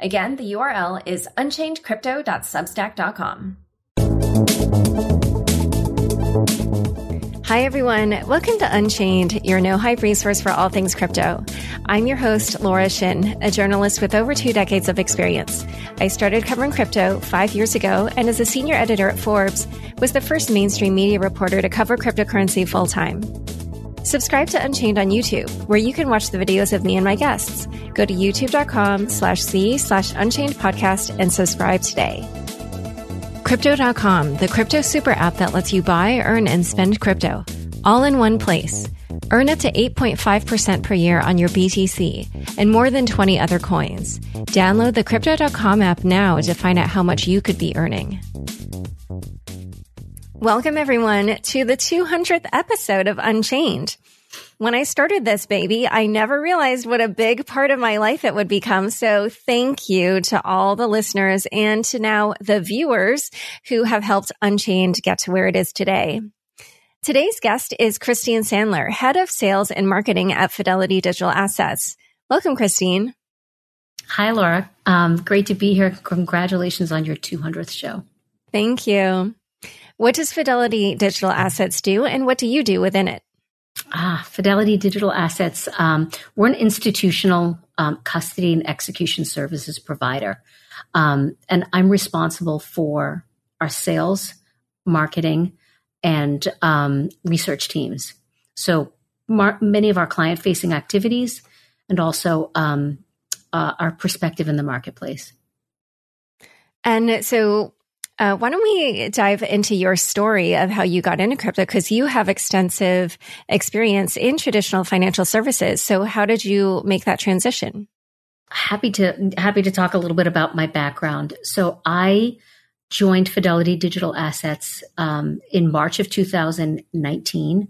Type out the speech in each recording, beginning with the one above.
Again, the URL is unchainedcrypto.substack.com. Hi, everyone. Welcome to Unchained, your no hype resource for all things crypto. I'm your host, Laura Shin, a journalist with over two decades of experience. I started covering crypto five years ago and as a senior editor at Forbes, was the first mainstream media reporter to cover cryptocurrency full time. Subscribe to Unchained on YouTube, where you can watch the videos of me and my guests. Go to youtube.com slash c slash unchained podcast and subscribe today. Crypto.com, the crypto super app that lets you buy, earn, and spend crypto, all in one place. Earn up to 8.5% per year on your BTC and more than 20 other coins. Download the Crypto.com app now to find out how much you could be earning. Welcome, everyone, to the 200th episode of Unchained. When I started this baby, I never realized what a big part of my life it would become. So thank you to all the listeners and to now the viewers who have helped Unchained get to where it is today. Today's guest is Christine Sandler, head of sales and marketing at Fidelity Digital Assets. Welcome, Christine. Hi, Laura. Um, great to be here. Congratulations on your 200th show. Thank you. What does Fidelity Digital Assets do and what do you do within it? Ah, Fidelity Digital Assets. Um, we're an institutional um, custody and execution services provider. Um, and I'm responsible for our sales, marketing, and um, research teams. So mar- many of our client facing activities and also um, uh, our perspective in the marketplace. And so uh, why don't we dive into your story of how you got into crypto? Because you have extensive experience in traditional financial services. So, how did you make that transition? Happy to happy to talk a little bit about my background. So, I joined Fidelity Digital Assets um, in March of 2019.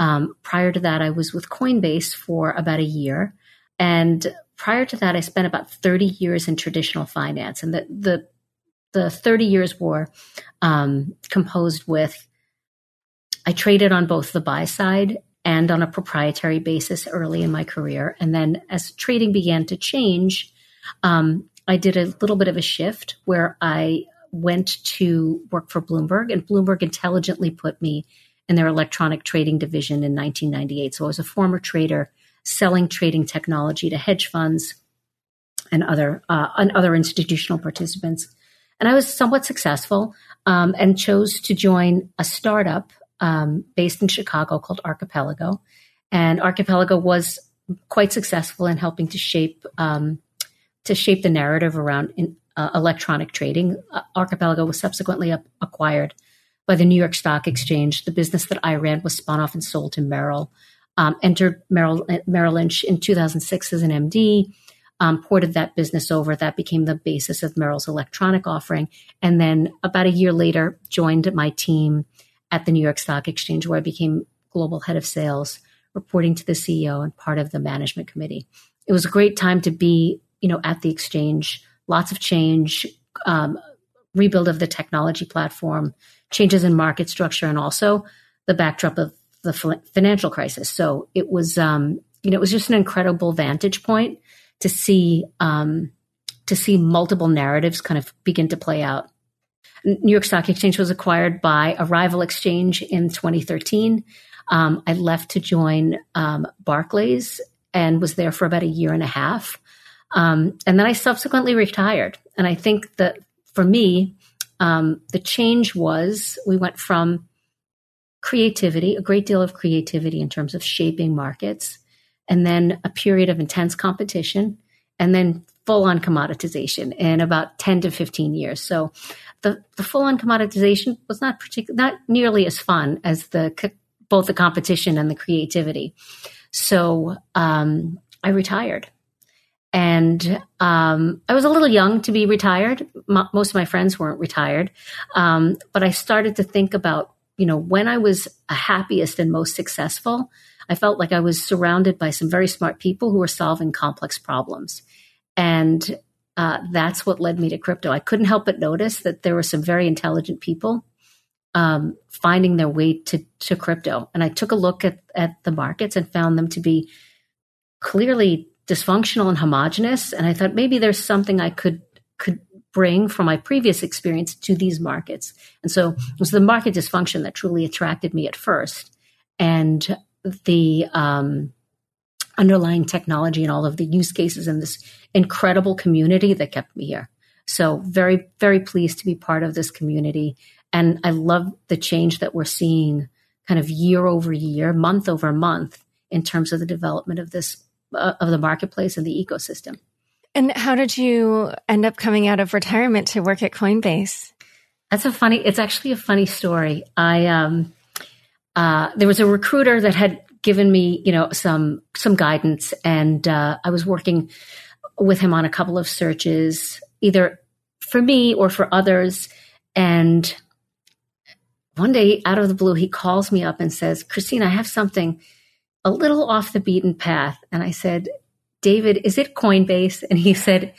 Um, prior to that, I was with Coinbase for about a year, and prior to that, I spent about 30 years in traditional finance. And the the the 30 years war um, composed with I traded on both the buy side and on a proprietary basis early in my career. And then as trading began to change, um, I did a little bit of a shift where I went to work for Bloomberg, and Bloomberg intelligently put me in their electronic trading division in 1998. So I was a former trader selling trading technology to hedge funds and other uh, and other institutional participants. And I was somewhat successful um, and chose to join a startup um, based in Chicago called Archipelago. And Archipelago was quite successful in helping to shape um, to shape the narrative around in, uh, electronic trading. Uh, Archipelago was subsequently up, acquired by the New York Stock Exchange. The business that I ran was spun off and sold to Merrill. Um, entered Merrill, Merrill Lynch in 2006 as an MD um, ported that business over. That became the basis of Merrill's electronic offering. And then about a year later, joined my team at the New York Stock Exchange, where I became global head of sales, reporting to the CEO and part of the management committee. It was a great time to be, you know, at the exchange. Lots of change, um, rebuild of the technology platform, changes in market structure, and also the backdrop of the financial crisis. So it was, um, you know, it was just an incredible vantage point to see um, to see multiple narratives kind of begin to play out. New York Stock Exchange was acquired by a rival exchange in 2013. Um, I left to join um, Barclays and was there for about a year and a half. Um, and then I subsequently retired. And I think that for me, um, the change was we went from creativity, a great deal of creativity in terms of shaping markets, and then a period of intense competition, and then full on commoditization in about 10 to 15 years. So the, the full on commoditization was not particular, not nearly as fun as the both the competition and the creativity. So um, I retired. and um, I was a little young to be retired. M- most of my friends weren't retired, um, but I started to think about, you know, when I was happiest and most successful, I felt like I was surrounded by some very smart people who were solving complex problems, and uh, that's what led me to crypto. I couldn't help but notice that there were some very intelligent people um, finding their way to, to crypto, and I took a look at at the markets and found them to be clearly dysfunctional and homogenous. And I thought maybe there's something I could could bring from my previous experience to these markets. And so it was the market dysfunction that truly attracted me at first, and the um, underlying technology and all of the use cases and this incredible community that kept me here. So very very pleased to be part of this community, and I love the change that we're seeing, kind of year over year, month over month, in terms of the development of this uh, of the marketplace and the ecosystem. And how did you end up coming out of retirement to work at Coinbase? That's a funny. It's actually a funny story. I um, uh, there was a recruiter that had given me, you know, some some guidance, and uh, I was working with him on a couple of searches, either for me or for others. And one day, out of the blue, he calls me up and says, "Christine, I have something." a little off the beaten path. And I said, David, is it Coinbase? And he said,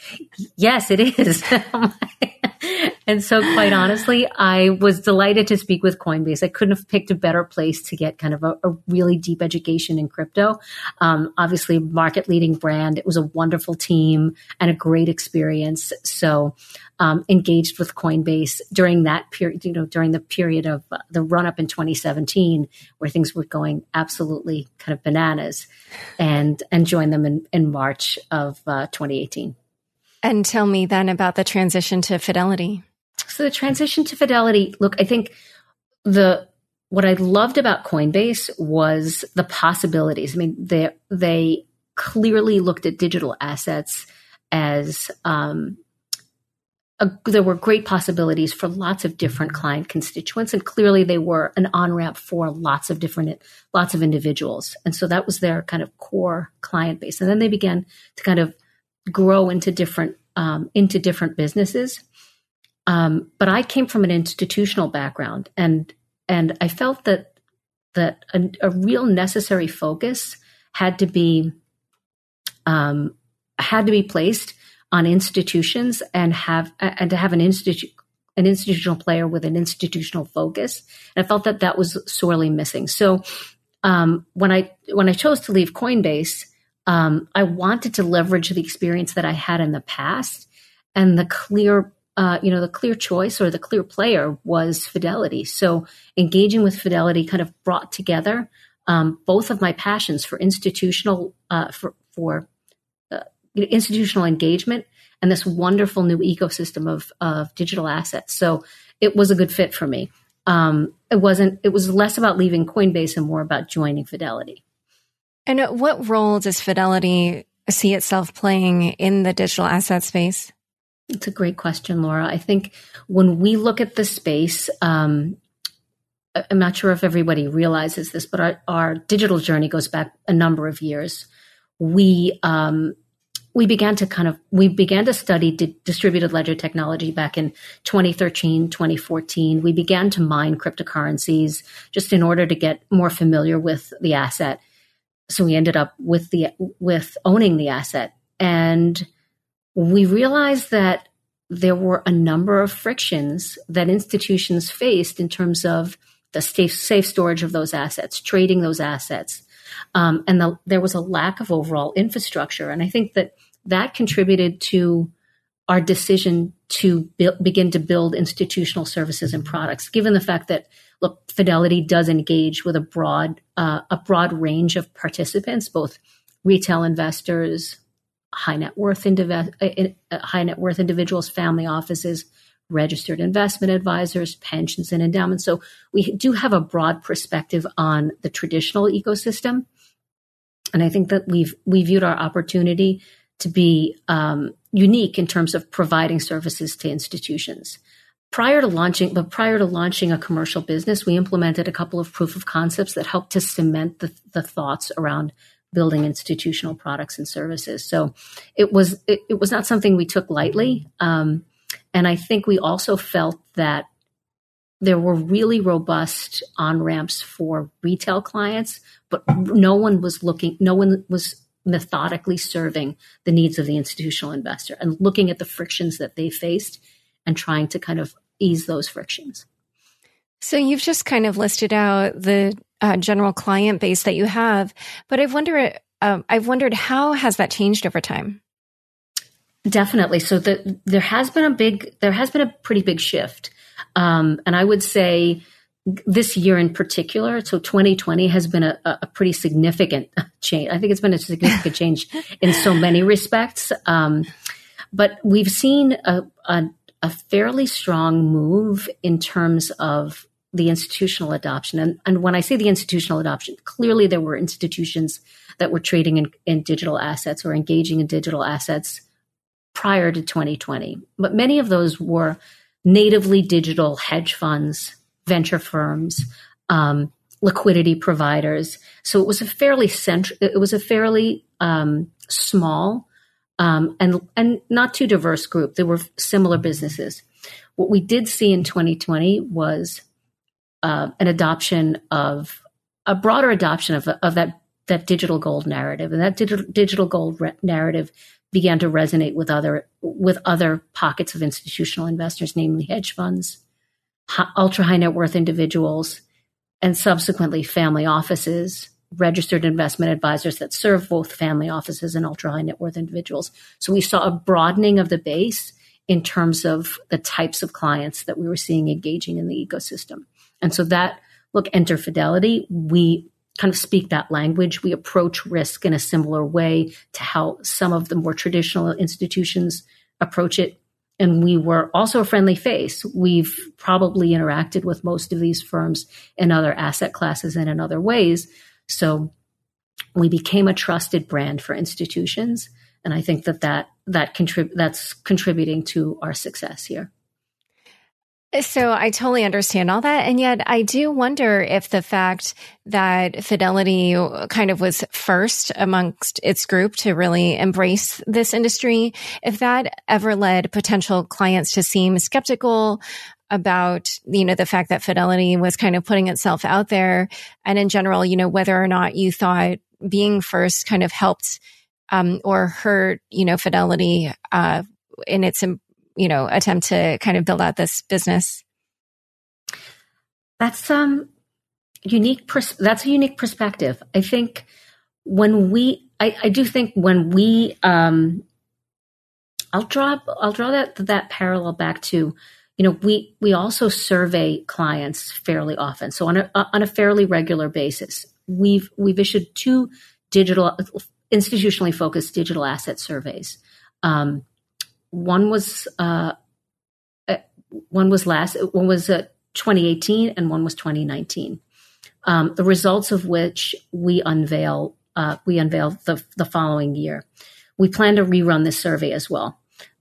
Yes, it is. and so, quite honestly, I was delighted to speak with Coinbase. I couldn't have picked a better place to get kind of a, a really deep education in crypto. Um, obviously, market leading brand. It was a wonderful team and a great experience. So, um, engaged with Coinbase during that period, you know, during the period of uh, the run up in 2017, where things were going absolutely kind of bananas, and and joined them in, in March of uh, 2018. And tell me then about the transition to Fidelity. So the transition to Fidelity, look, I think the what I loved about Coinbase was the possibilities. I mean, they they clearly looked at digital assets as um, a, there were great possibilities for lots of different client constituents, and clearly they were an on ramp for lots of different lots of individuals, and so that was their kind of core client base. And then they began to kind of grow into different um, into different businesses. Um, but I came from an institutional background, and and I felt that that a, a real necessary focus had to be um, had to be placed on institutions and have and to have an institute an institutional player with an institutional focus. And I felt that that was sorely missing. So um, when I when I chose to leave Coinbase, um, I wanted to leverage the experience that I had in the past and the clear. Uh, you know, the clear choice or the clear player was Fidelity. So engaging with Fidelity kind of brought together um, both of my passions for institutional uh, for for institutional engagement and this wonderful new ecosystem of, of digital assets. So it was a good fit for me. Um, it wasn't, it was less about leaving Coinbase and more about joining Fidelity. And what role does Fidelity see itself playing in the digital asset space? It's a great question, Laura. I think when we look at the space, um, I'm not sure if everybody realizes this, but our, our, digital journey goes back a number of years. We um, we began to kind of we began to study di- distributed ledger technology back in 2013 2014 we began to mine cryptocurrencies just in order to get more familiar with the asset. So we ended up with the with owning the asset. And we realized that there were a number of frictions that institutions faced in terms of the safe, safe storage of those assets trading those assets. Um, and the, there was a lack of overall infrastructure. And i think that that contributed to our decision to begin to build institutional services and products, given the fact that look, Fidelity does engage with a broad uh, a broad range of participants, both retail investors, high net worth indiv- uh, high net worth individuals, family offices, registered investment advisors, pensions and endowments. So we do have a broad perspective on the traditional ecosystem. And I think that we've we viewed our opportunity to be um, unique in terms of providing services to institutions. Prior to launching, but prior to launching a commercial business, we implemented a couple of proof of concepts that helped to cement the, the thoughts around building institutional products and services. So it was it, it was not something we took lightly, um, and I think we also felt that there were really robust on ramps for retail clients, but no one was looking. No one was methodically serving the needs of the institutional investor and looking at the frictions that they faced and trying to kind of ease those frictions. So you've just kind of listed out the uh, general client base that you have, but I've wondered, um, I've wondered how has that changed over time? Definitely. So the, there has been a big, there has been a pretty big shift, um, and I would say this year in particular, so 2020 has been a, a, pretty significant change. I think it's been a significant change in so many respects. Um, but we've seen a, a, a, fairly strong move in terms of the institutional adoption. And, and when I say the institutional adoption, clearly there were institutions that were trading in, in digital assets or engaging in digital assets prior to 2020. But many of those were natively digital hedge funds, venture firms, um, liquidity providers. So it was a fairly central, it was a fairly um, small um, and and not too diverse group. There were similar businesses. What we did see in 2020 was uh, an adoption of a broader adoption of, of that that digital gold narrative, and that digital, digital gold re- narrative began to resonate with other with other pockets of institutional investors, namely hedge funds, ultra high net worth individuals, and subsequently family offices, registered investment advisors that serve both family offices and ultra high net worth individuals. So we saw a broadening of the base in terms of the types of clients that we were seeing engaging in the ecosystem. And so that, look, enter Fidelity, we kind of speak that language. We approach risk in a similar way to how some of the more traditional institutions approach it. And we were also a friendly face. We've probably interacted with most of these firms in other asset classes and in other ways. So we became a trusted brand for institutions. And I think that, that, that contrib- that's contributing to our success here. So I totally understand all that. And yet I do wonder if the fact that Fidelity kind of was first amongst its group to really embrace this industry, if that ever led potential clients to seem skeptical about, you know, the fact that Fidelity was kind of putting itself out there. And in general, you know, whether or not you thought being first kind of helped, um, or hurt, you know, Fidelity, uh, in its you know, attempt to kind of build out this business? That's um unique. Pers- that's a unique perspective. I think when we, I, I do think when we, um, I'll draw, I'll draw that that parallel back to, you know, we we also survey clients fairly often. So on a on a fairly regular basis, we've we've issued two digital institutionally focused digital asset surveys. Um, one was uh, uh, one was last one was uh, 2018 and one was 2019. Um, the results of which we unveil uh, we unveil the the following year. We plan to rerun this survey as well.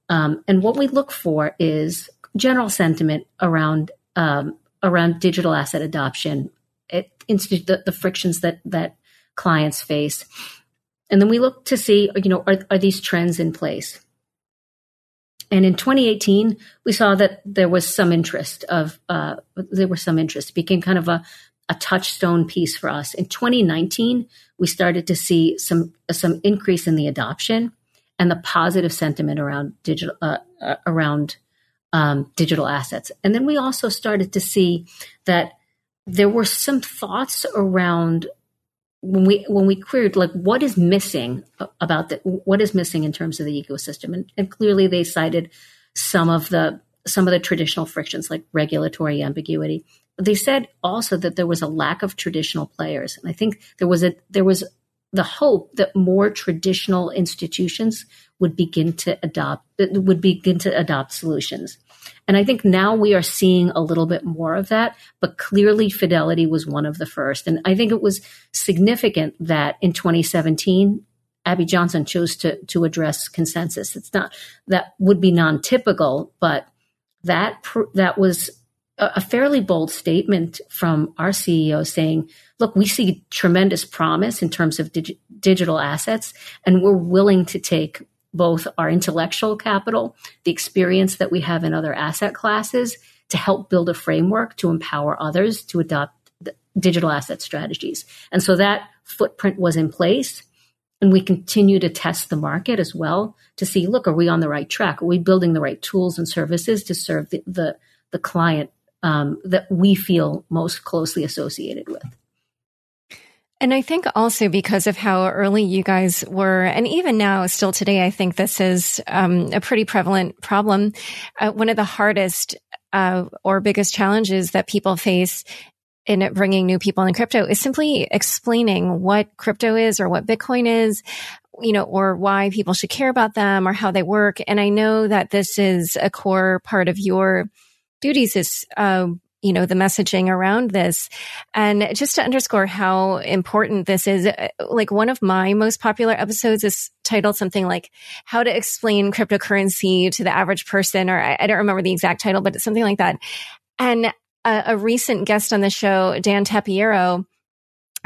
Um, and what we look for is general sentiment around um, around digital asset adoption, it, the, the frictions that that clients face, and then we look to see, you know, are, are these trends in place? And in 2018, we saw that there was some interest of uh, there was some interest. It became kind of a a touchstone piece for us. In 2019, we started to see some some increase in the adoption and the positive sentiment around digital uh, uh, around um, digital assets. And then we also started to see that there were some thoughts around when we when we queried like what is missing about the what is missing in terms of the ecosystem? And, and clearly they cited some of the some of the traditional frictions like regulatory ambiguity. They said also that there was a lack of traditional players. And i think there was a there was the hope that more traditional institutions would begin to adopt would begin to adopt solutions and I think now we are seeing a little bit more of that, but clearly Fidelity was one of the first. And I think it was significant that in 2017, Abby Johnson chose to, to address consensus. It's not, that would be non typical, but that, that was a, a fairly bold statement from our CEO saying, look, we see tremendous promise in terms of dig- digital assets, and we're willing to take both our intellectual capital, the experience that we have in other asset classes, to help build a framework to empower others to adopt digital asset strategies. And so that footprint was in place. And we continue to test the market as well to see, look, are we on the right track? Are we building the right tools and services to serve the, the, the client um, that we feel most closely associated with? And I think also because of how early you guys were, and even now, still today, I think this is um, a pretty prevalent problem. Uh, one of the hardest uh, or biggest challenges that people face in bringing new people in crypto is simply explaining what crypto is or what Bitcoin is, you know, or why people should care about them or how they work. And I know that this is a core part of your duties is uh, you know, the messaging around this. And just to underscore how important this is, uh, like one of my most popular episodes is titled something like how to explain cryptocurrency to the average person, or I, I don't remember the exact title, but it's something like that. And a, a recent guest on the show, Dan Tapiero,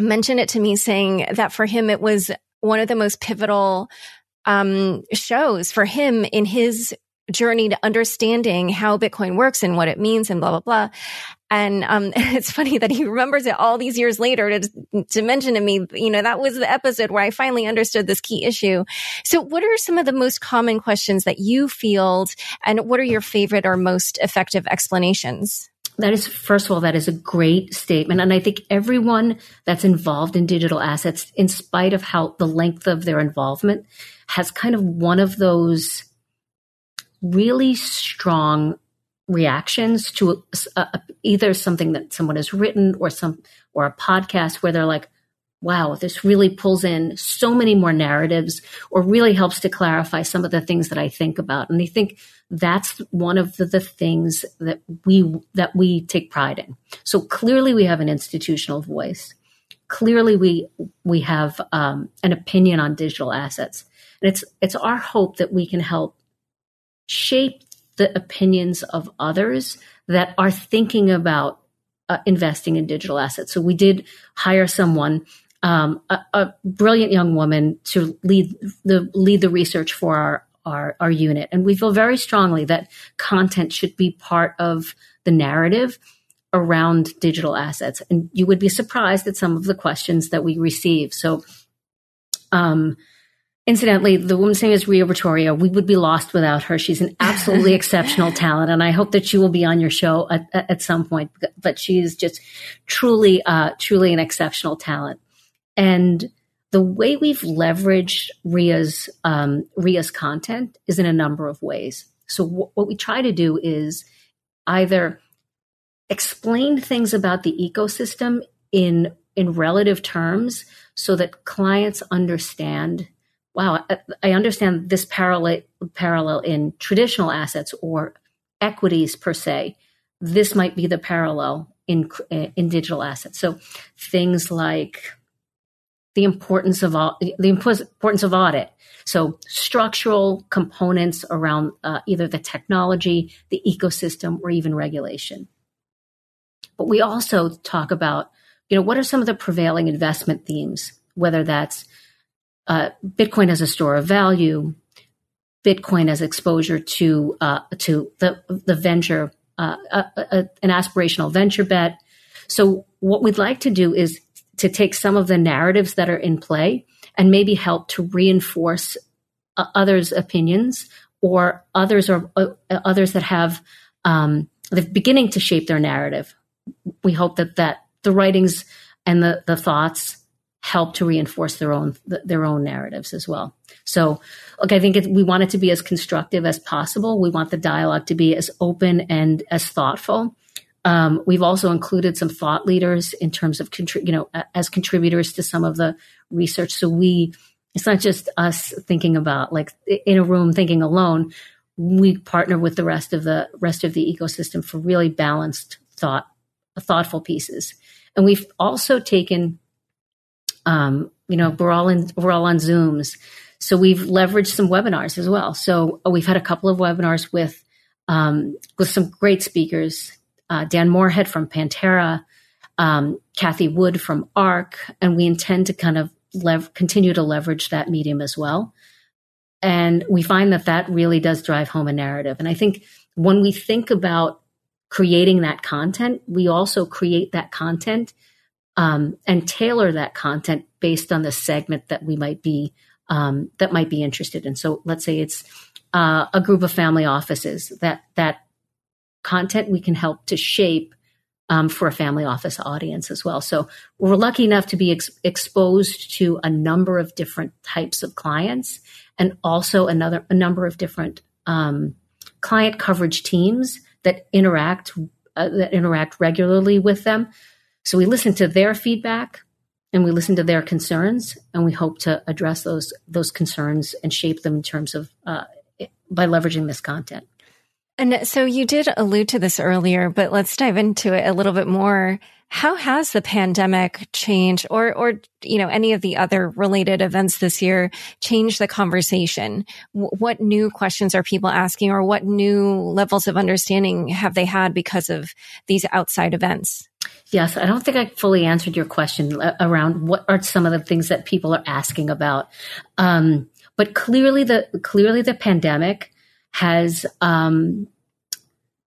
mentioned it to me saying that for him, it was one of the most pivotal um, shows for him in his journey to understanding how Bitcoin works and what it means and blah, blah, blah. And um, it's funny that he remembers it all these years later to, to mention to me, you know, that was the episode where I finally understood this key issue. So what are some of the most common questions that you field and what are your favorite or most effective explanations? That is, first of all, that is a great statement. And I think everyone that's involved in digital assets, in spite of how the length of their involvement, has kind of one of those really strong reactions to either something that someone has written or some or a podcast where they're like wow this really pulls in so many more narratives or really helps to clarify some of the things that i think about. And i think that's one of the, the things that we that we take pride in. So clearly we have an institutional voice. Clearly we we have um, an opinion on digital assets. And it's it's our hope that we can help shape the opinions of others that are thinking about uh, investing in digital assets. So we did hire someone, um, a, a, brilliant young woman, to lead the lead the research for our, our our unit, and we feel very strongly that content should be part of the narrative around digital assets. And you would be surprised at some of the questions that we receive. So. Um, Incidentally, the woman's name is Ria Bhutoria. We would be lost without her. She's an absolutely exceptional talent, and I hope that she will be on your show at, at some point. But she's just truly, uh, truly an exceptional talent. And the way we've leveraged Ria's um, Ria's content is in a number of ways. So w- what we try to do is either explain things about the ecosystem in in relative terms so that clients understand wow, I understand this parallel parallel in traditional assets or equities per se. This might be the parallel in in digital assets. So things like the importance of the importance of audit. So structural components around uh, either the technology, the ecosystem, or even regulation. But we also talk about, you know, what are some of the prevailing investment themes, whether that's uh, Bitcoin as a store of value, Bitcoin as exposure to uh, to the the venture, uh, uh, uh, an aspirational venture bet. So what we'd like to do is to take some of the narratives that are in play and maybe help to reinforce uh, others' opinions or others or others that have um, they're beginning to shape their narrative. We hope that that the writings and the the thoughts help to reinforce their own their own narratives as well. So, look, I think it, we want it to be as constructive as possible. We want the dialogue to be as open and as thoughtful. Um, we've also included some thought leaders in terms of contri- you know as contributors to some of the research. So we it's not just us thinking about like in a room thinking alone. We partner with the rest of the rest of the ecosystem for really balanced thought, thoughtful pieces. And we've also taken um, you know, we're all in, we're all on Zooms. So we've leveraged some webinars as well. So uh, we've had a couple of webinars with, um, with some great speakers. uh, Dan Morehead from Pantera, um, Cathie Wood from ARK, and we intend to kind of lev- continue to leverage that medium as well. And we find that that really does drive home a narrative. And I think when we think about creating that content, we also create that content um, and tailor that content based on the segment that we might be um, that might be interested in. So let's say it's uh, a group of family offices that that content we can help to shape um, for a family office audience as well. So we're lucky enough to be ex- exposed to a number of different types of clients and also another a number of different um, client coverage teams that interact uh, that interact regularly with them. So we listen to their feedback and we listen to their concerns, and we hope to address those those concerns and shape them in terms of uh, by leveraging this content. And so you did allude to this earlier, but let's dive into it a little bit more. How has the pandemic changed or, or, you know, any of the other related events this year changed the conversation? What new questions are people asking or what new levels of understanding have they had because of these outside events? Yes, I don't think I fully answered your question around what are some of the things that people are asking about. Um, but clearly the, clearly the pandemic has um,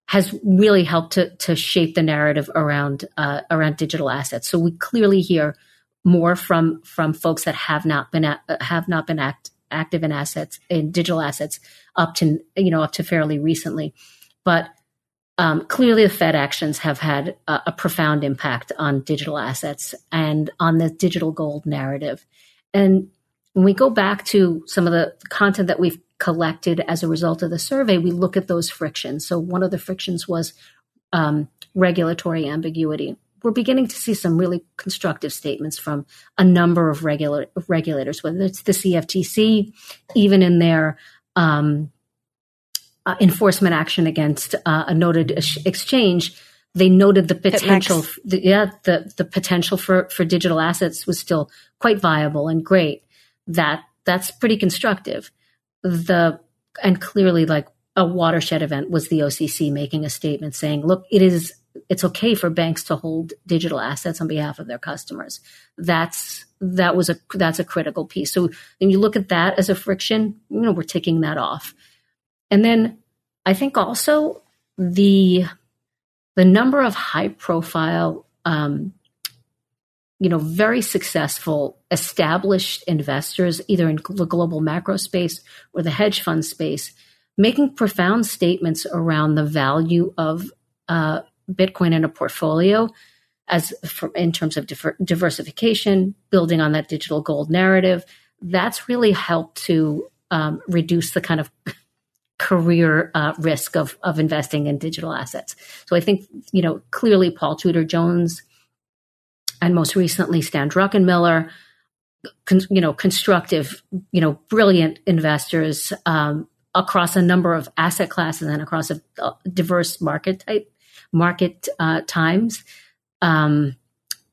has really helped to to shape the narrative around uh, around digital assets. So we clearly hear more from from folks that have not been at, have not been act, active in assets in digital assets up to you know up to fairly recently, but um, clearly the Fed actions have had a, a, profound impact on digital assets and on the digital gold narrative. And when we go back to some of the content that we've collected as a result of the survey, we look at those frictions. So one of the frictions was um, regulatory ambiguity. We're beginning to see some really constructive statements from a number of regula- regulators, whether it's the CFTC, even in their um, uh, enforcement action against uh, a noted exchange. They noted the potential, the, yeah, the the potential for for digital assets was still quite viable and great. That that's pretty constructive the and clearly like a watershed event was the OCC making a statement saying, look, it is it's okay for banks to hold digital assets on behalf of their customers. That's that was a that's a critical piece. So when you look at that as a friction, you know, we're taking that off. And then I think also the the number of high profile um, you know, very successful established investors, either in the global macro space or the hedge fund space, making profound statements around the value of uh, Bitcoin in a portfolio as for, in terms of diver- diversification, building on that digital gold narrative. That's really helped to um, reduce the kind of career uh, risk of of investing in digital assets. So I think you know clearly Paul Tudor Jones and most recently Stan Druckenmiller, con, you know, constructive, you know, brilliant investors um, across a number of asset classes and across a, diverse market type market uh, times. Um,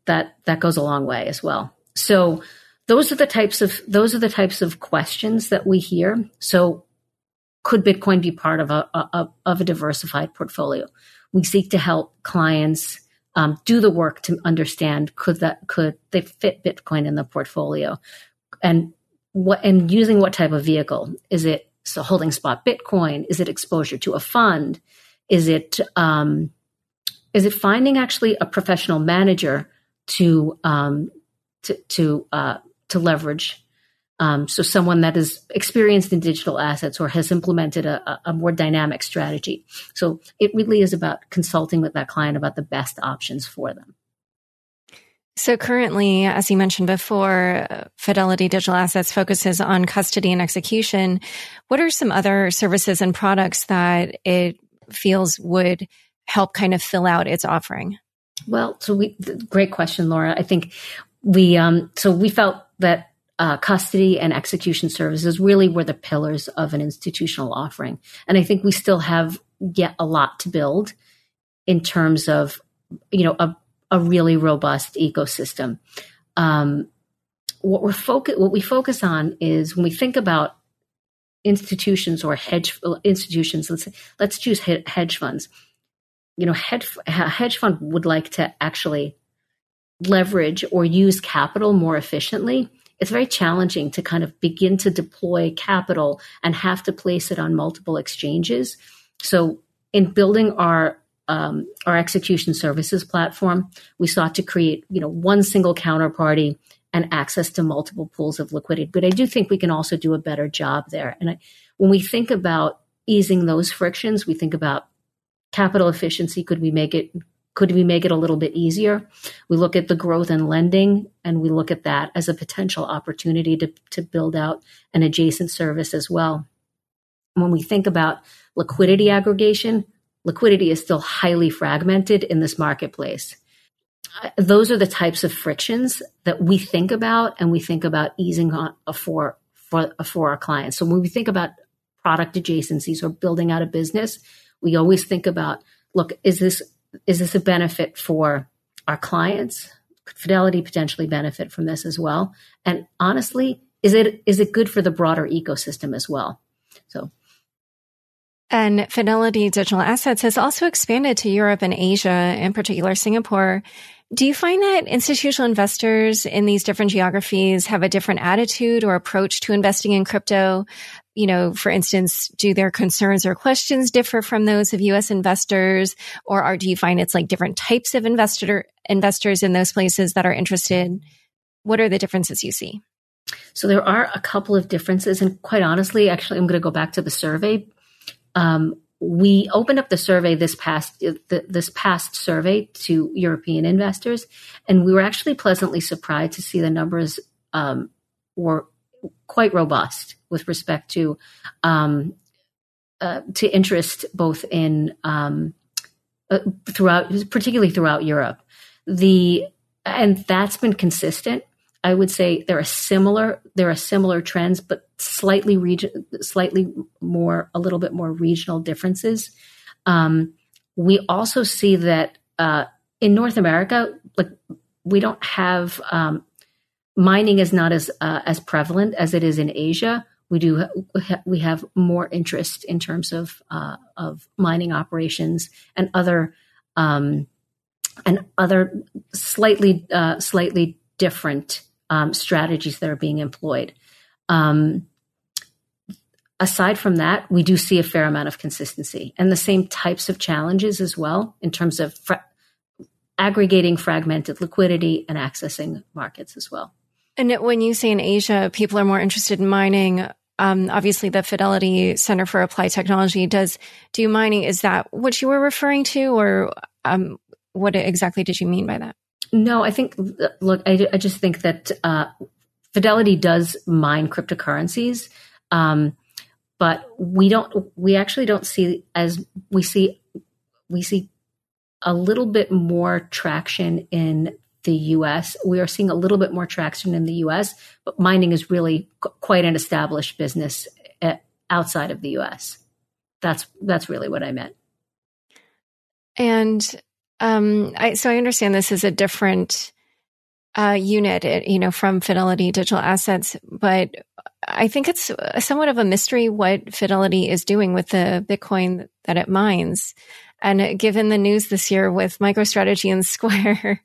that that goes a long way as well. So those are the types of those are the types of questions that we hear. So could Bitcoin be part of a, a of a diversified portfolio? We seek to help clients um, do the work to understand could that could they fit Bitcoin in the portfolio, and what and using what type of vehicle is it? So holding spot Bitcoin is it exposure to a fund? Is it um, is it finding actually a professional manager to um, to to uh, to leverage um, so someone that is experienced in digital assets or has implemented a, a, more dynamic strategy. So it really is about consulting with that client about the best options for them. So currently, as you mentioned before, Fidelity Digital Assets focuses on custody and execution. What are some other services and products that it feels would help kind of fill out its offering? Well, so we, great question, Laura. I think we, um, so we felt that uh, custody and execution services really were the pillars of an institutional offering. And I think we still have yet a lot to build in terms of, you know, a, a really robust ecosystem. Um, what we're focus, what we focus on is when we think about institutions or hedge institutions. Let's let's choose hedge funds. you know, hedge, a hedge fund would like to actually leverage or use capital more efficiently, it's very challenging to kind of begin to deploy capital and have to place it on multiple exchanges. So, in building our um, our execution services platform, we sought to create you know one single counterparty and access to multiple pools of liquidity. But I do think we can also do a better job there. And I, when we think about easing those frictions, we think about capital efficiency. Could we make it could we make it a little bit easier? We look at the growth in lending and we look at that as a potential opportunity to, to build out an adjacent service as well. When we think about liquidity aggregation, liquidity is still highly fragmented in this marketplace. Those are the types of frictions that we think about and we think about easing on uh, for, for, uh, for our clients. So when we think about product adjacencies or building out a business, we always think about, look, is this is this a benefit for our clients? Could Fidelity potentially benefit from this as well? And honestly, is it is it good for the broader ecosystem as well? So and Fidelity Digital Assets has also expanded to Europe and Asia, in particular Singapore. Do you find that institutional investors in these different geographies have a different attitude or approach to investing in crypto? You know, for instance, do their concerns or questions differ from those of US investors? Or are, do you find it's like different types of investor investors in those places that are interested? What are the differences you see? So there are a couple of differences. And quite honestly, actually, I'm going to go back to the survey. Um, we opened up the survey this past this past survey to European investors, and we were actually pleasantly surprised to see the numbers um, were quite robust with respect to um, uh, to interest both in um, uh, throughout, particularly throughout Europe. The and that's been consistent I would say there are similar there are similar trends, but slightly region, slightly more, a little bit more regional differences. Um, we also see that uh, in North America, like we don't have um, mining is not as uh, as prevalent as it is in Asia. We do we have more interest in terms of uh, of mining operations and other um, and other slightly uh, slightly different um, strategies that are being employed. Um, aside from that, we do see a fair amount of consistency and the same types of challenges as well in terms of fra- aggregating fragmented liquidity and accessing markets as well. And when you say in Asia, people are more interested in mining. Um, obviously, the Fidelity Center for Applied Technology does do mining. Is that what you were referring to, or um, what exactly did you mean by that? No, I think, look, I, I just think that uh, Fidelity does mine cryptocurrencies, um, but we don't, we actually don't see as we see, we see a little bit more traction in the US. We are seeing a little bit more traction in the US, but mining is really quite an established business uh, outside of the US. That's that's really what I meant. And um, I, so I understand this is a different uh, unit, you know, from Fidelity Digital Assets, but I think it's somewhat of a mystery what Fidelity is doing with the Bitcoin that it mines. And given the news this year with MicroStrategy and Square,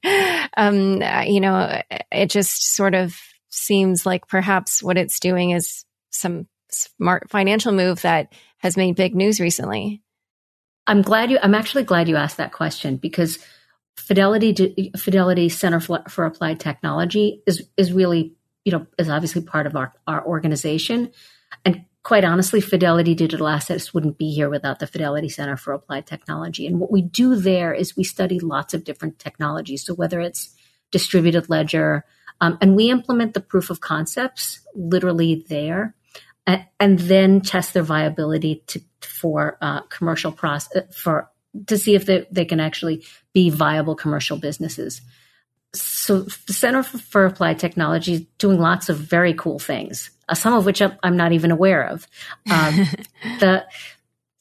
um, you know, it just sort of seems like perhaps what it's doing is some smart financial move that has made big news recently. I'm glad you. I'm actually glad you asked that question because Fidelity Fidelity Center for, Applied Technology is is really you know is obviously part of our our organization, and quite honestly, Fidelity Digital Assets wouldn't be here without the Fidelity Center for Applied Technology. And what we do there is we study lots of different technologies. So whether it's distributed ledger, um, and we implement the proof of concepts literally there and, and then test their viability to, for uh, commercial process uh, for to see if they, they can actually be viable commercial businesses. So the Center for Applied Technology is doing lots of very cool things, uh, some of which I'm not even aware of. Um, the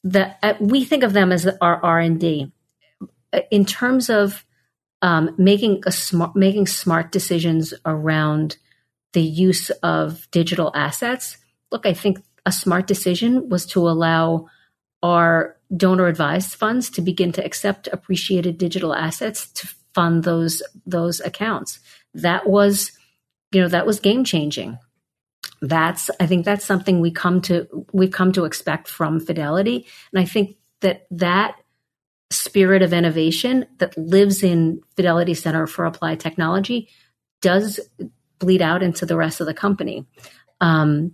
the uh, we think of them as our R and D in terms of um, making a smart making smart decisions around the use of digital assets look, I think a smart decision was to allow our donor advised funds to begin to accept appreciated digital assets to fund those those accounts. That was, you know, that was game changing. That's I think that's something we come to we've come to expect from Fidelity, and I think that that spirit of innovation that lives in Fidelity Center for Applied Technology does bleed out into the rest of the company. Um,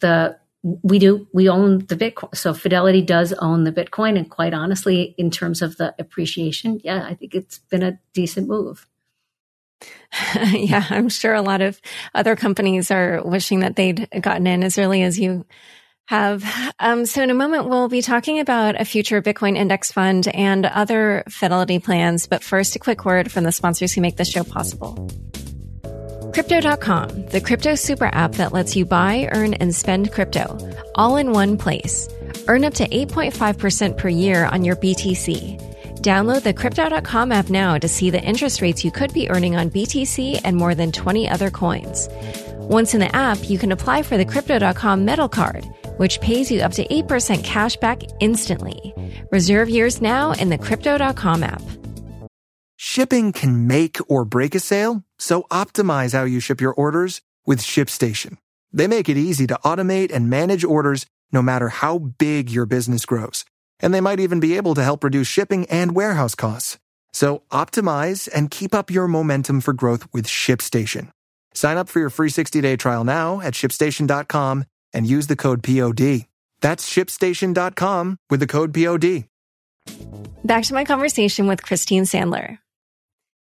the we do we own the bitcoin so fidelity does own the bitcoin. And quite honestly in terms of the appreciation yeah i think it's been a decent move yeah i'm sure a lot of other companies are wishing that they'd gotten in as early as you have um, so in a moment we'll be talking about a future bitcoin index fund and other fidelity plans but first a quick word from the sponsors who make this show possible Crypto.com, the crypto super app that lets you buy, earn, and spend crypto all in one place. Earn up to 8.5% per year on your BTC. Download the Crypto.com app now to see the interest rates you could be earning on BTC and more than 20 other coins. Once in the app, you can apply for the Crypto.com Metal Card, which pays you up to 8% cash back instantly. Reserve yours now in the Crypto.com app. Shipping can make or break a sale, so optimize how you ship your orders with ShipStation. They make it easy to automate and manage orders no matter how big your business grows. And they might even be able to help reduce shipping and warehouse costs. So optimize and keep up your momentum for growth with ShipStation. Sign up for your free 60-day trial now at shipstation.com and use the code POD. That's shipstation.com with the code POD. Back to my conversation with Christine Sandler.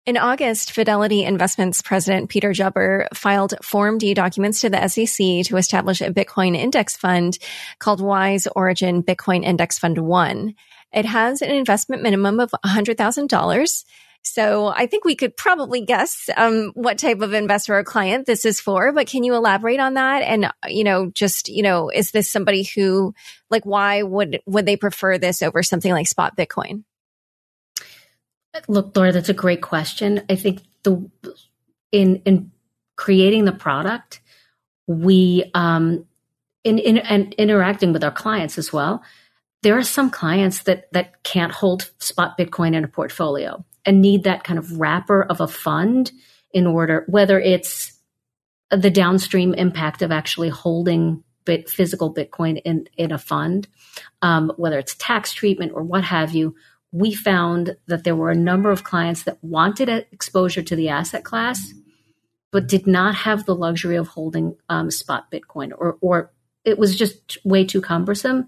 In August, Fidelity Investments President Peter Jubber filed Form D documents to the SEC to establish a Bitcoin index fund called Wise Origin Bitcoin Index Fund 1. It has an investment minimum of $100,000. So I think we could probably guess um, what type of investor or client this is for, but can you elaborate on that? And, you know, just, you know, is this somebody who, like, why would, would they prefer this over something like spot Bitcoin? Look, Laura, that's a great question. I think the in in creating the product, we um, in, in and interacting with our clients as well. There are some clients that that can't hold spot Bitcoin in a portfolio and need that kind of wrapper of a fund in order, whether it's the downstream impact of actually holding bit, physical Bitcoin in in a fund, um, whether it's tax treatment or what have you we found that there were a number of clients that wanted exposure to the asset class, but did not have the luxury of holding um, spot Bitcoin, or, or it was just way too cumbersome.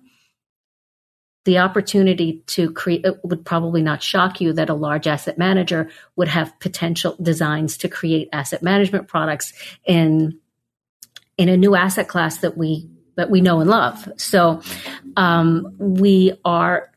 The opportunity to create it would probably not shock you that a large asset manager would have potential designs to create asset management products in in a new asset class that we that we know and love. So um, we are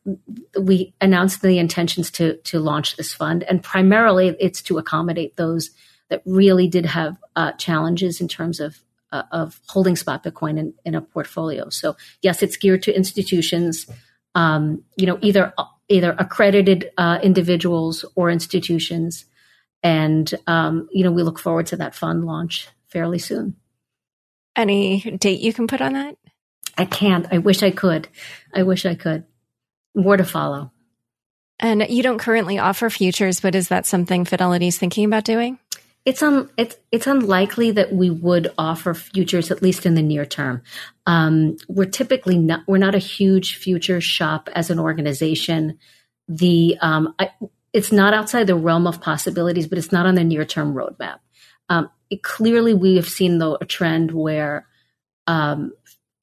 we announced the intentions to to launch this fund, and primarily it's to accommodate those that really did have uh, challenges in terms of uh, of holding spot Bitcoin in, in, a portfolio. So yes, it's geared to institutions, um, you know, either either accredited uh, individuals or institutions, and um, you know we look forward to that fund launch fairly soon. Any date you can put on that? I can't. I wish I could. I wish I could. More to follow. And you don't currently offer futures, but is that something Fidelity's thinking about doing? It's um it's it's unlikely that we would offer futures at least in the near term. Um, we're typically not we're not a huge futures shop as an organization. The um, I, it's not outside the realm of possibilities, but it's not on the near term roadmap. Um, it, clearly, we have seen though a trend where um,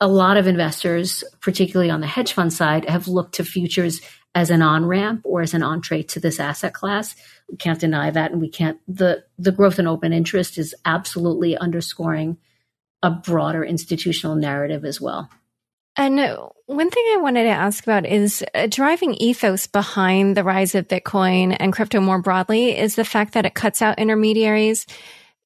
a lot of investors, particularly on the hedge fund side, have looked to futures as an on ramp or as an entree to this asset class. We can't deny that, and we can't. the The growth in open interest is absolutely underscoring a broader institutional narrative as well. And one thing I wanted to ask about is a driving ethos behind the rise of Bitcoin and crypto more broadly is the fact that it cuts out intermediaries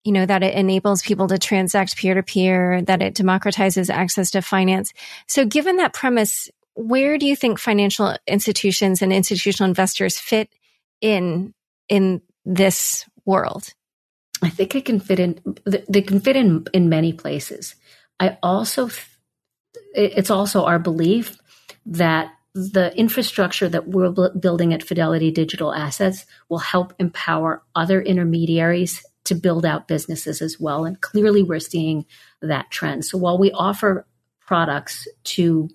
you know, that it enables people to transact peer to peer, that it democratizes access to finance. So given that premise, where do you think financial institutions and institutional investors fit in, in this world? I think it can fit in, they can fit in, in many places. I also, it's also our belief that the infrastructure that we're building at Fidelity Digital Assets will help empower other intermediaries to build out businesses as well. And clearly, we're seeing that trend. So while we offer products to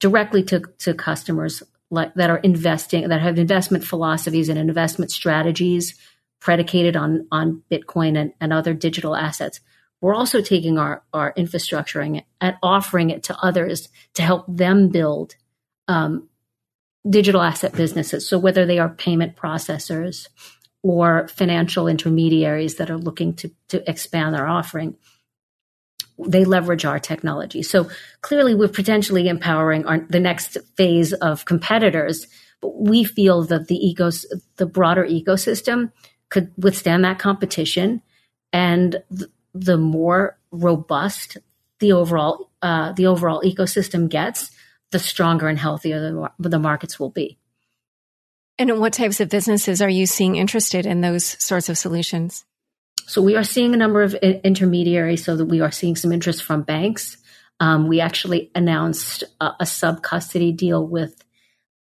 directly to, to customers like, that are investing, that have investment philosophies and investment strategies predicated on on Bitcoin and, and other digital assets, we're also taking our, our infrastructure and, offering it to others to help them build um, digital asset businesses. So whether they are payment processors or financial intermediaries that are looking to, to expand their offering, they leverage our technology. So clearly we're potentially empowering our, the next phase of competitors, but we feel that the ecos, the broader ecosystem could withstand that competition and th- the more robust the overall uh, the overall ecosystem gets, the stronger and healthier the, the markets will be. And what types of businesses are you seeing interested in those sorts of solutions? So we are seeing a number of intermediaries. So that we are seeing some interest from banks. Um, we actually announced a, a sub custody deal with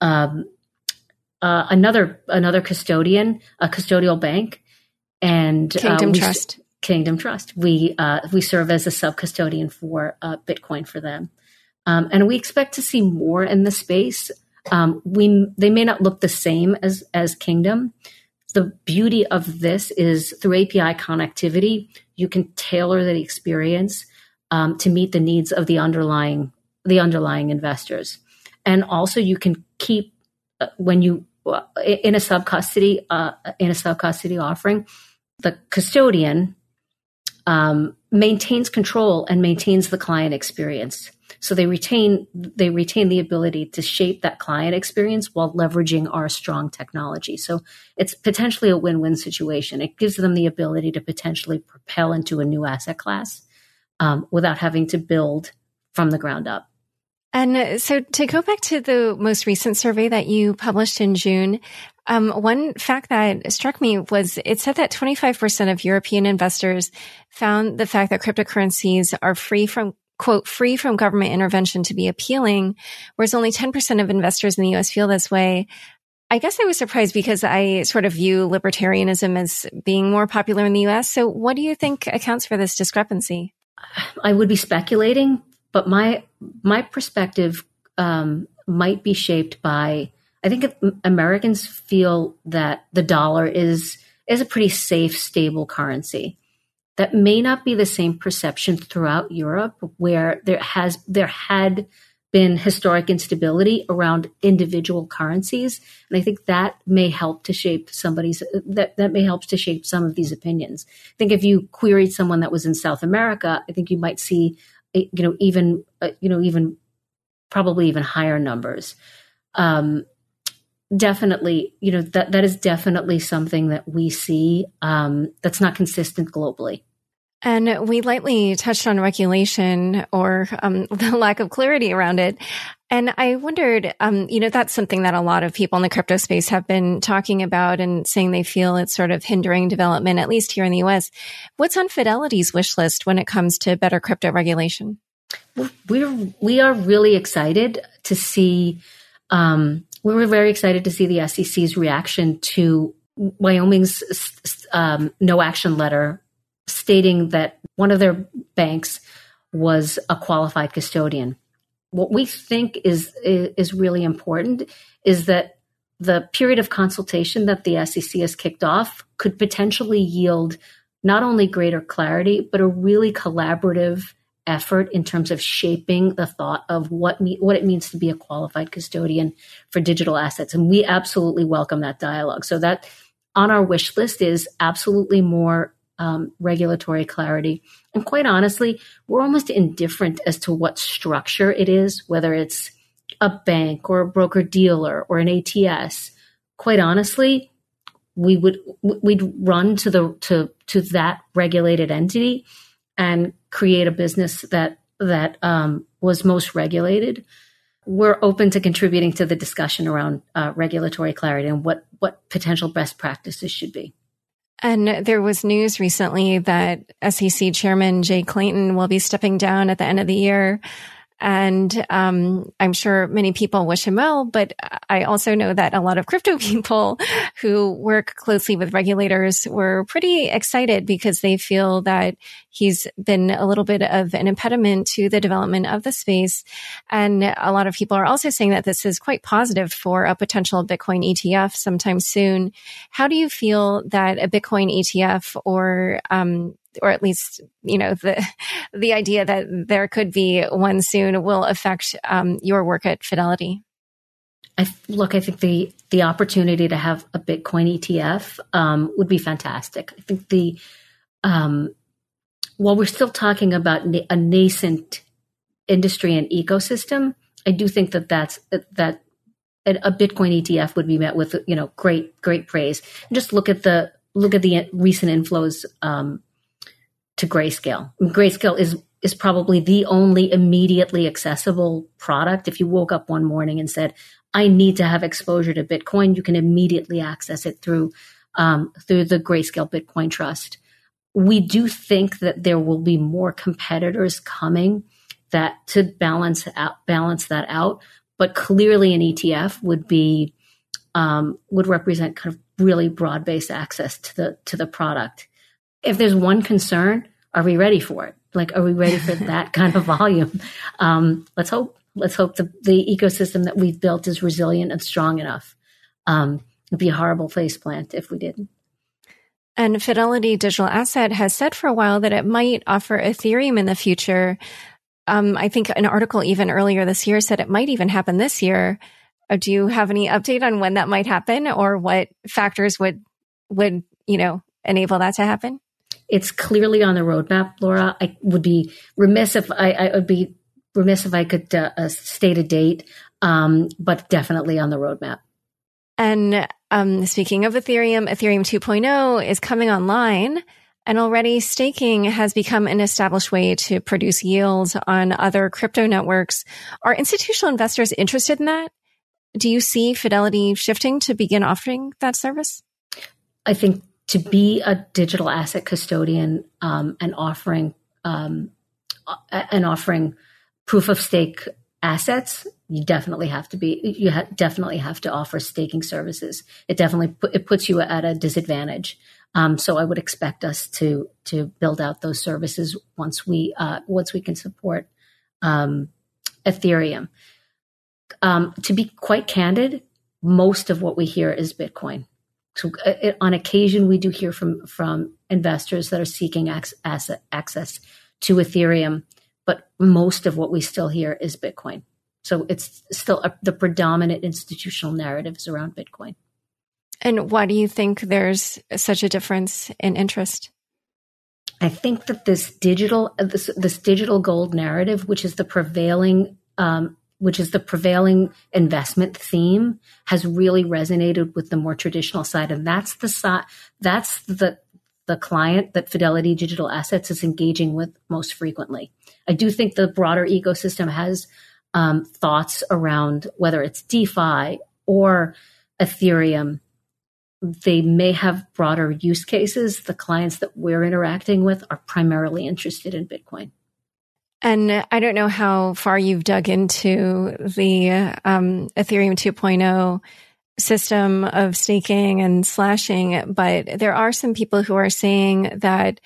um, uh, another another custodian, a custodial bank, and uh, Kingdom uh, Trust. Kingdom Trust. We uh, we serve as a sub custodian for uh, Bitcoin for them, um, and we expect to see more in the space. Um, we they may not look the same as as Kingdom. The beauty of this is through API connectivity, you can tailor the experience um, to meet the needs of the underlying the underlying investors, and also you can keep uh, when you uh, in a sub custody uh, in a sub custody offering, the custodian um, maintains control and maintains the client experience. So they retain they retain the ability to shape that client experience while leveraging our strong technology. So it's potentially a win-win situation. It gives them the ability to potentially propel into a new asset class um, without having to build from the ground up. And so to go back to the most recent survey that you published in June, um, one fact that struck me was it said that 25% of European investors found the fact that cryptocurrencies are free from quote, free from government intervention to be appealing, whereas only 10% of investors in the US feel this way. I guess I was surprised because I sort of view libertarianism as being more popular in the US. So what do you think accounts for this discrepancy? I would be speculating, but my my perspective um, might be shaped by I think Americans feel that the dollar is is a pretty safe, stable currency. That may not be the same perception throughout Europe, where there has there had been historic instability around individual currencies, and I think that may help to shape somebody's that that may help to shape some of these opinions. I think if you queried someone that was in South America, I think you might see you know even uh, you know even probably even higher numbers. Um, definitely, you know, that, that is definitely something that we see um, that's not consistent globally. And we lightly touched on regulation or um, the lack of clarity around it. And I wondered, um, you know, that's something that a lot of people in the crypto space have been talking about and saying they feel it's sort of hindering development, at least here in the US. What's on Fidelity's wish list when it comes to better crypto regulation? We're, we are really excited to see um, we were very excited to see the SEC's reaction to Wyoming's um, no action letter stating that one of their banks was a qualified custodian. What we think is is really important is that the period of consultation that the SEC has kicked off could potentially yield not only greater clarity but a really collaborative effort in terms of shaping the thought of what me, what it means to be a qualified custodian for digital assets. And we absolutely welcome that dialogue. So that on our wish list is absolutely more um, regulatory clarity. And quite honestly we're almost indifferent as to what structure it is whether it's a bank or a broker dealer or an ats quite honestly we would we'd run to the to to that regulated entity and create a business that that um, was most regulated. We're open to contributing to the discussion around uh, regulatory clarity and what what potential best practices should be. And there was news recently that SEC Chairman Jay Clayton will be stepping down at the end of the year. And um, I'm sure many people wish him well, but I also know that a lot of crypto people who work closely with regulators were pretty excited because they feel that he's been a little bit of an impediment to the development of the space. And a lot of people are also saying that this is quite positive for a potential Bitcoin ETF sometime soon. How do you feel that a Bitcoin ETF or um, or at least you know the the idea that there could be one soon will affect um, your work at Fidelity? I look. I think the the opportunity to have a Bitcoin ETF um, would be fantastic. I think the um, while we're still talking about na- a nascent industry and ecosystem, I do think that that's that a Bitcoin ETF would be met with you know great great praise. And just look at the look at the recent inflows um, to Grayscale. Grayscale is is probably the only immediately accessible product. If you woke up one morning and said, "I need to have exposure to Bitcoin," you can immediately access it through um, through the Grayscale Bitcoin Trust. We do think that there will be more competitors coming that to balance out balance that out, but clearly an ETF would be um, would represent kind of really broad based access to the to the product if there's one concern, are we ready for it? Like, are we ready for that kind of volume? Um, let's hope. Let's hope the, the ecosystem that we've built is resilient and strong enough. Um, it'd be a horrible face plant if we didn't. And Fidelity Digital Asset has said for a while that it might offer Ethereum in the future. Um, I think an article even earlier this year said it might even happen this year. Uh, do you have any update on when that might happen or what factors would would you know enable that to happen? It's clearly on the roadmap, Laura. I would be remiss if I, I would be remiss if I could uh, uh, state a date, um, but definitely on the roadmap. And um, speaking of Ethereum, Ethereum 2.0 is coming online. And already staking has become an established way to produce yields on other crypto networks. Are institutional investors interested in that? Do you see Fidelity shifting to begin offering that service? I think to be a digital asset custodian um, and offering um, and offering proof of stake assets, you definitely have to be you ha- definitely have to offer staking services. It definitely put, it puts you at a disadvantage. Um, so I would expect us to to build out those services once we uh, once we can support um, Ethereum. Um, to be quite candid, most of what we hear is Bitcoin. So uh, on occasion, we do hear from from investors that are seeking ac- asset access to Ethereum, but most of what we still hear is Bitcoin. So it's still a, the predominant institutional narratives around Bitcoin. And why do you think there's such a difference in interest? I think that this digital this, this digital gold narrative, which is the prevailing um, which is the prevailing investment theme, has really resonated with the more traditional side, and that's the side that's the the client that Fidelity Digital Assets is engaging with most frequently. I do think the broader ecosystem has um, thoughts around whether it's DeFi or Ethereum. They may have broader use cases. The clients that we're interacting with are primarily interested in Bitcoin. And I don't know how far you've dug into the um, Ethereum 2.0 system of staking and slashing, but there are some people who are saying that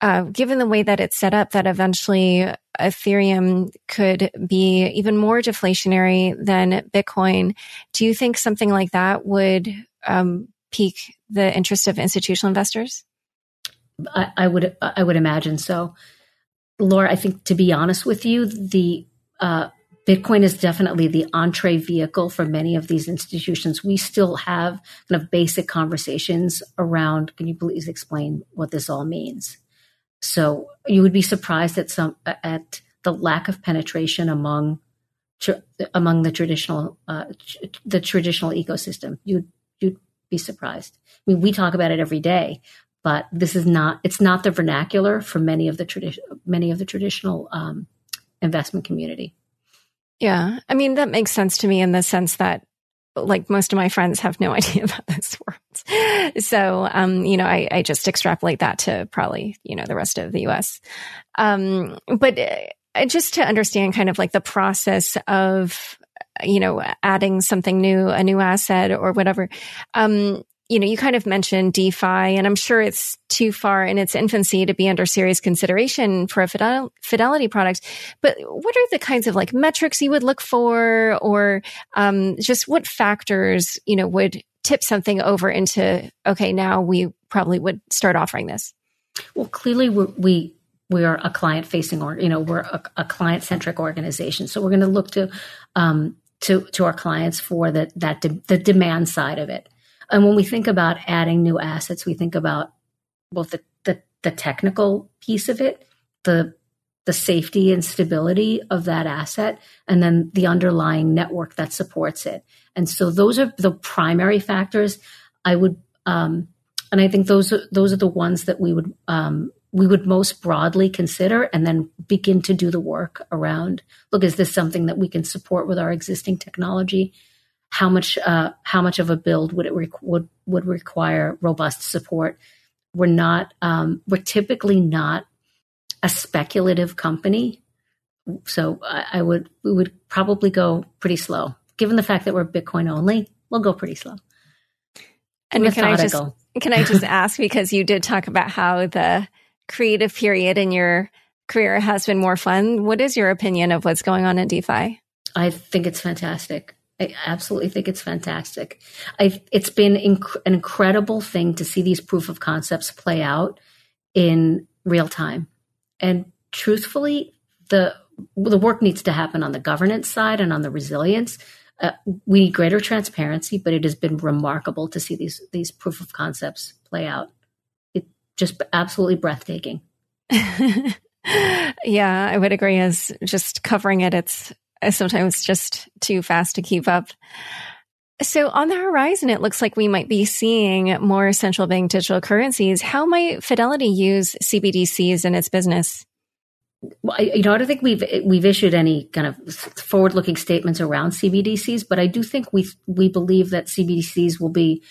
uh, given the way that it's set up, that eventually Ethereum could be even more deflationary than Bitcoin. Do you think something like that would um, pique the interest of institutional investors? I, I would I would imagine so. Laura, I think to be honest with you, the uh, Bitcoin is definitely the entree vehicle for many of these institutions. We still have kind of basic conversations around. Can you please explain what this all means? So you would be surprised at some at the lack of penetration among among the traditional uh, the traditional ecosystem. You'd you'd be surprised. I mean, we talk about it every day, but this is not it's not the vernacular for many of the tradition many of the traditional um, investment community. Yeah. I mean that makes sense to me in the sense that like most of my friends have no idea about this world. So um, you know I, I, just extrapolate that to probably you know the rest of the us um, but just to understand kind of like the process of you know adding something new a new asset or whatever um you know you kind of mentioned defi and i'm sure it's too far in its infancy to be under serious consideration for a fidel- fidelity product but what are the kinds of like metrics you would look for? Or um just what factors you know would tip something over into okay now we probably would start offering this? Well clearly we we are a client facing or you know we're a, a client centric organization. So we're going to look to um, to to our clients for the, that de- the demand side of it and when we think about adding new assets we think about both the, the the technical piece of it the the safety and stability of that asset and then the underlying network that supports it. And so those are the primary factors. I would um, and i think those are those are the ones that we would um, we would most broadly consider and then begin to do the work around look is this something that we can support with our existing technology how much uh, how much of a build would it re- would would require robust support we're not um, we're typically not a speculative company so I, I would we would probably go pretty slow given the fact that we're bitcoin only we'll go pretty slow and can I just can I just ask because you did talk about how the creative period in your career has been more fun. What is your opinion of what's going on in DeFi? I think it's fantastic. I absolutely think it's fantastic. I've, it's been inc- an incredible thing to see these proof of concepts play out in real time. And truthfully, the the work needs to happen on the governance side and on the resilience. Uh, we need greater transparency, but it has been remarkable to see these these proof of concepts play out It just absolutely breathtaking. yeah, I would agree. As just covering it, it's sometimes just too fast to keep up. So on the horizon, it looks like we might be seeing more central bank digital currencies. How might Fidelity use CBDCs in its business? Well, I, you know, I don't think we've we've issued any kind of forward-looking statements around CBDCs, but I do think we we believe that CBDCs will be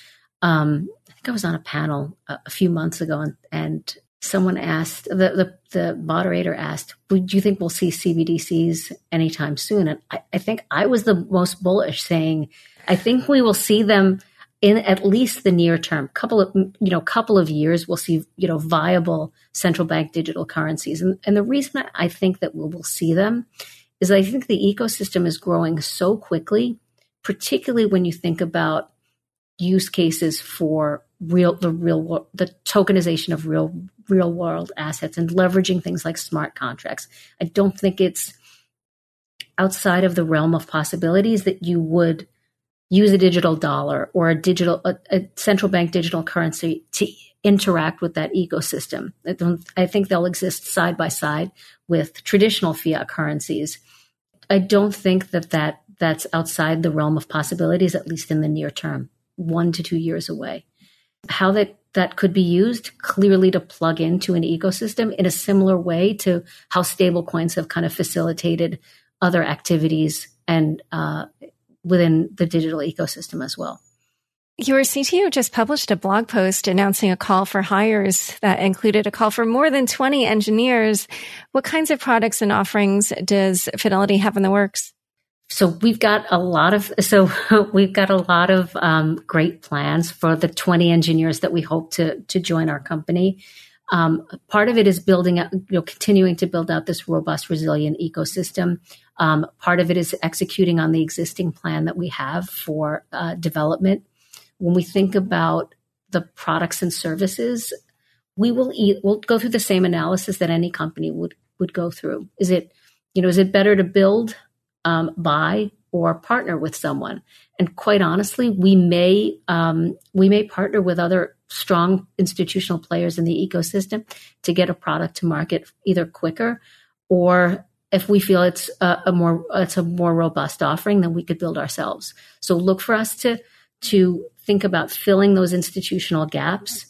um, I think I was on a panel a, a few months ago, and, and someone asked the, the, the moderator asked, "Do you think we'll see CBDCs anytime soon?" And I, I think I was the most bullish, saying, "I think we will see them." in at least the near term couple of you know couple of years we'll see you know viable central bank digital currencies and, and the reason i think that we will see them is i think the ecosystem is growing so quickly particularly when you think about use cases for real the real the tokenization of real real world assets and leveraging things like smart contracts. I don't think it's outside of the realm of possibilities that you would use a digital dollar or a digital a, a central bank digital currency to interact with that ecosystem. I, I think they'll exist side by side with traditional fiat currencies. I don't think that, that that's outside the realm of possibilities, at least in the near term, one to two years away how that that could be used clearly to plug into an ecosystem in a similar way to how stablecoins have kind of facilitated other activities and uh, within the digital ecosystem as well. Your CTO just published a blog post announcing a call for hires that included a call for more than 20 engineers. What kinds of products and offerings does Fidelity have in the works? So we've got a lot of so we've got a lot of um, great plans for the 20 engineers that we hope to to join our company. Um, part of it is building you know continuing to build out this robust resilient ecosystem. Um, part of it is executing on the existing plan that we have for uh, development. When we think about the products and services we will eat, we'll go through the same analysis that any company would would go through. Is it you know is it better to build um, buy or partner with someone. And quite honestly, we may um, we may partner with other strong institutional players in the ecosystem to get a product to market either quicker or if we feel it's a, a, more it's a more robust offering, then we could build ourselves. So look for us to to think about filling those institutional gaps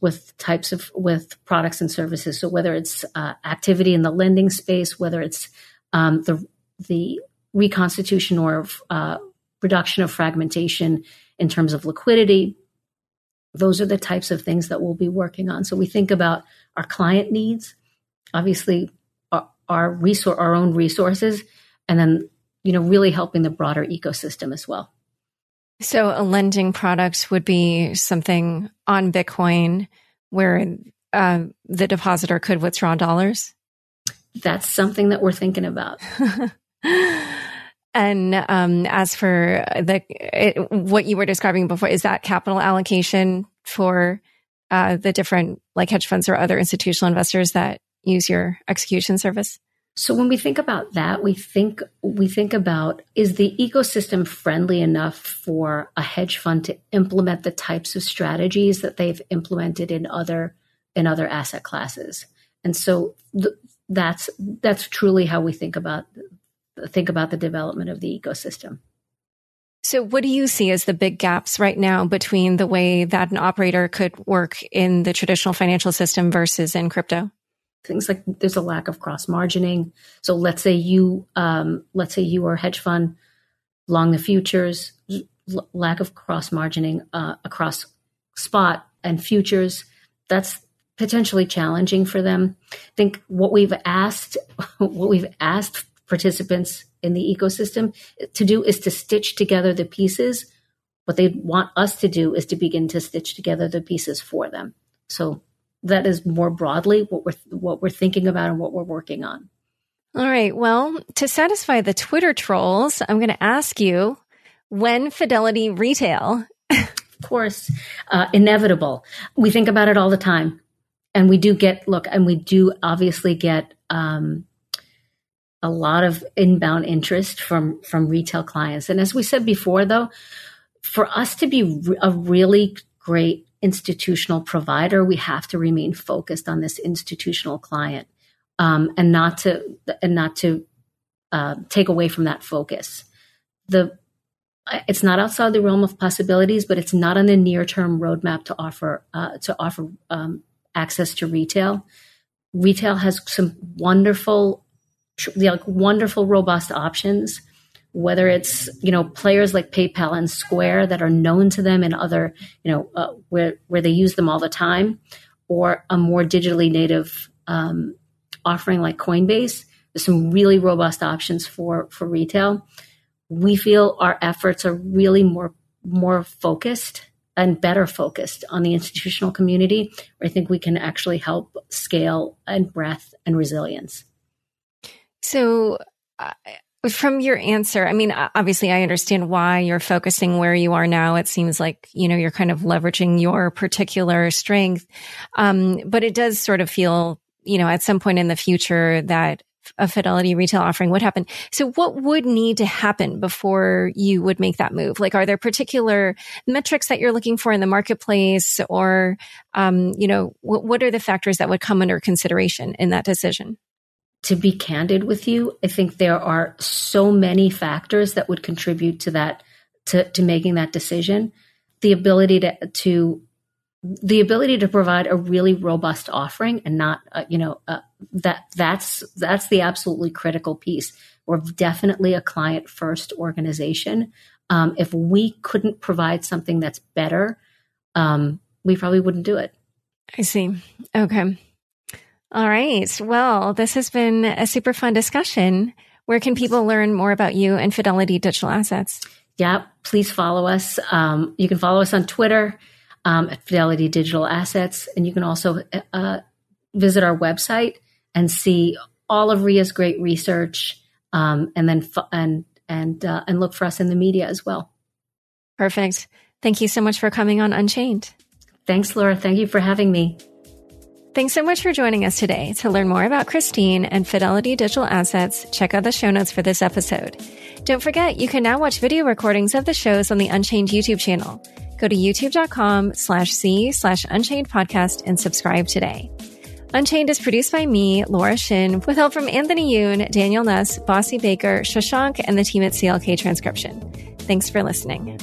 with types of with products and services. So whether it's uh, activity in the lending space, whether it's um, the the reconstitution or uh, reduction of fragmentation in terms of liquidity. Those are the types of things that we'll be working on. So we think about our client needs. Obviously, our, our resource, our own resources, and then you know really helping the broader ecosystem as well. So a lending product would be something on Bitcoin where uh, the depositor could withdraw dollars. That's something that we're thinking about. and um, as for the it, what you were describing before, is that capital allocation for uh, the different like hedge funds or other institutional investors that use your execution service? So when we think about that, we think we think about is the ecosystem friendly enough for a hedge fund to implement the types of strategies that they've implemented in other in other asset classes. And so th- that's that's truly how we think about think about the development of the ecosystem. So what do you see as the big gaps right now between the way that an operator could work in the traditional financial system versus in crypto? things like there's a lack of cross margining. So let's say you um, let's say you are a hedge fund long the futures, l- lack of cross margining uh, across spot and futures. That's potentially challenging for them. I think what we've asked what we've asked participants in the ecosystem to do is to stitch together the pieces. What they want us to do is to begin to stitch together the pieces for them. So that is more broadly what we're what we're thinking about and what we're working on. All right. Well, to satisfy the Twitter trolls, I'm going to ask you when Fidelity Retail. of course, uh, inevitable. We think about it all the time, and we do get look, and we do obviously get um, a lot of inbound interest from from retail clients. And as we said before, though, for us to be a really great institutional provider, we have to remain focused on this institutional client um, and not to and not to uh, take away from that focus. The it's not outside the realm of possibilities, but it's not on the near term roadmap to offer uh, to offer um, access to retail. Retail has some wonderful, like wonderful, robust options whether it's you know players like PayPal and Square that are known to them and other you know uh, where where they use them all the time, or a more digitally native um, offering like Coinbase. There's some really robust options for for retail. We feel our efforts are really more more focused and better focused on the institutional community, where I think we can actually help scale and breadth and resilience. So. Uh, from your answer, I mean, obviously I understand why you're focusing where you are now. It seems like, you know, you're kind of leveraging your particular strength. Um, but it does sort of feel, you know, at some point in the future that a fidelity retail offering would happen. So what would need to happen before you would make that move? Like, are there particular metrics that you're looking for in the marketplace or, um, you know, what, what are the factors that would come under consideration in that decision? To be candid with you, I think there are so many factors that would contribute to that to, to making that decision. The ability to to the ability to provide a really robust offering and not uh, you know uh, that that's that's the absolutely critical piece. We're definitely a client first organization. Um, if we couldn't provide something that's better, um, we probably wouldn't do it. I see. Okay. All right. Well, this has been a super fun discussion. Where can people learn more about you and Fidelity Digital Assets? Yeah, please follow us. Um, you can follow us on Twitter um, at Fidelity Digital Assets, and you can also uh, visit our website and see all of Ria's great research, um, and then f- and and uh, and look for us in the media as well. Perfect. Thank you so much for coming on Unchained. Thanks, Laura. Thank you for having me. Thanks so much for joining us today. To learn more about Christine and Fidelity Digital Assets, check out the show notes for this episode. Don't forget, you can now watch video recordings of the shows on the Unchained YouTube channel. Go to youtube.com slash C slash Unchained podcast and subscribe today. Unchained is produced by me, Laura Shin, with help from Anthony Yoon, Daniel Nuss, Bossi Baker, Shashank, and the team at CLK Transcription. Thanks for listening.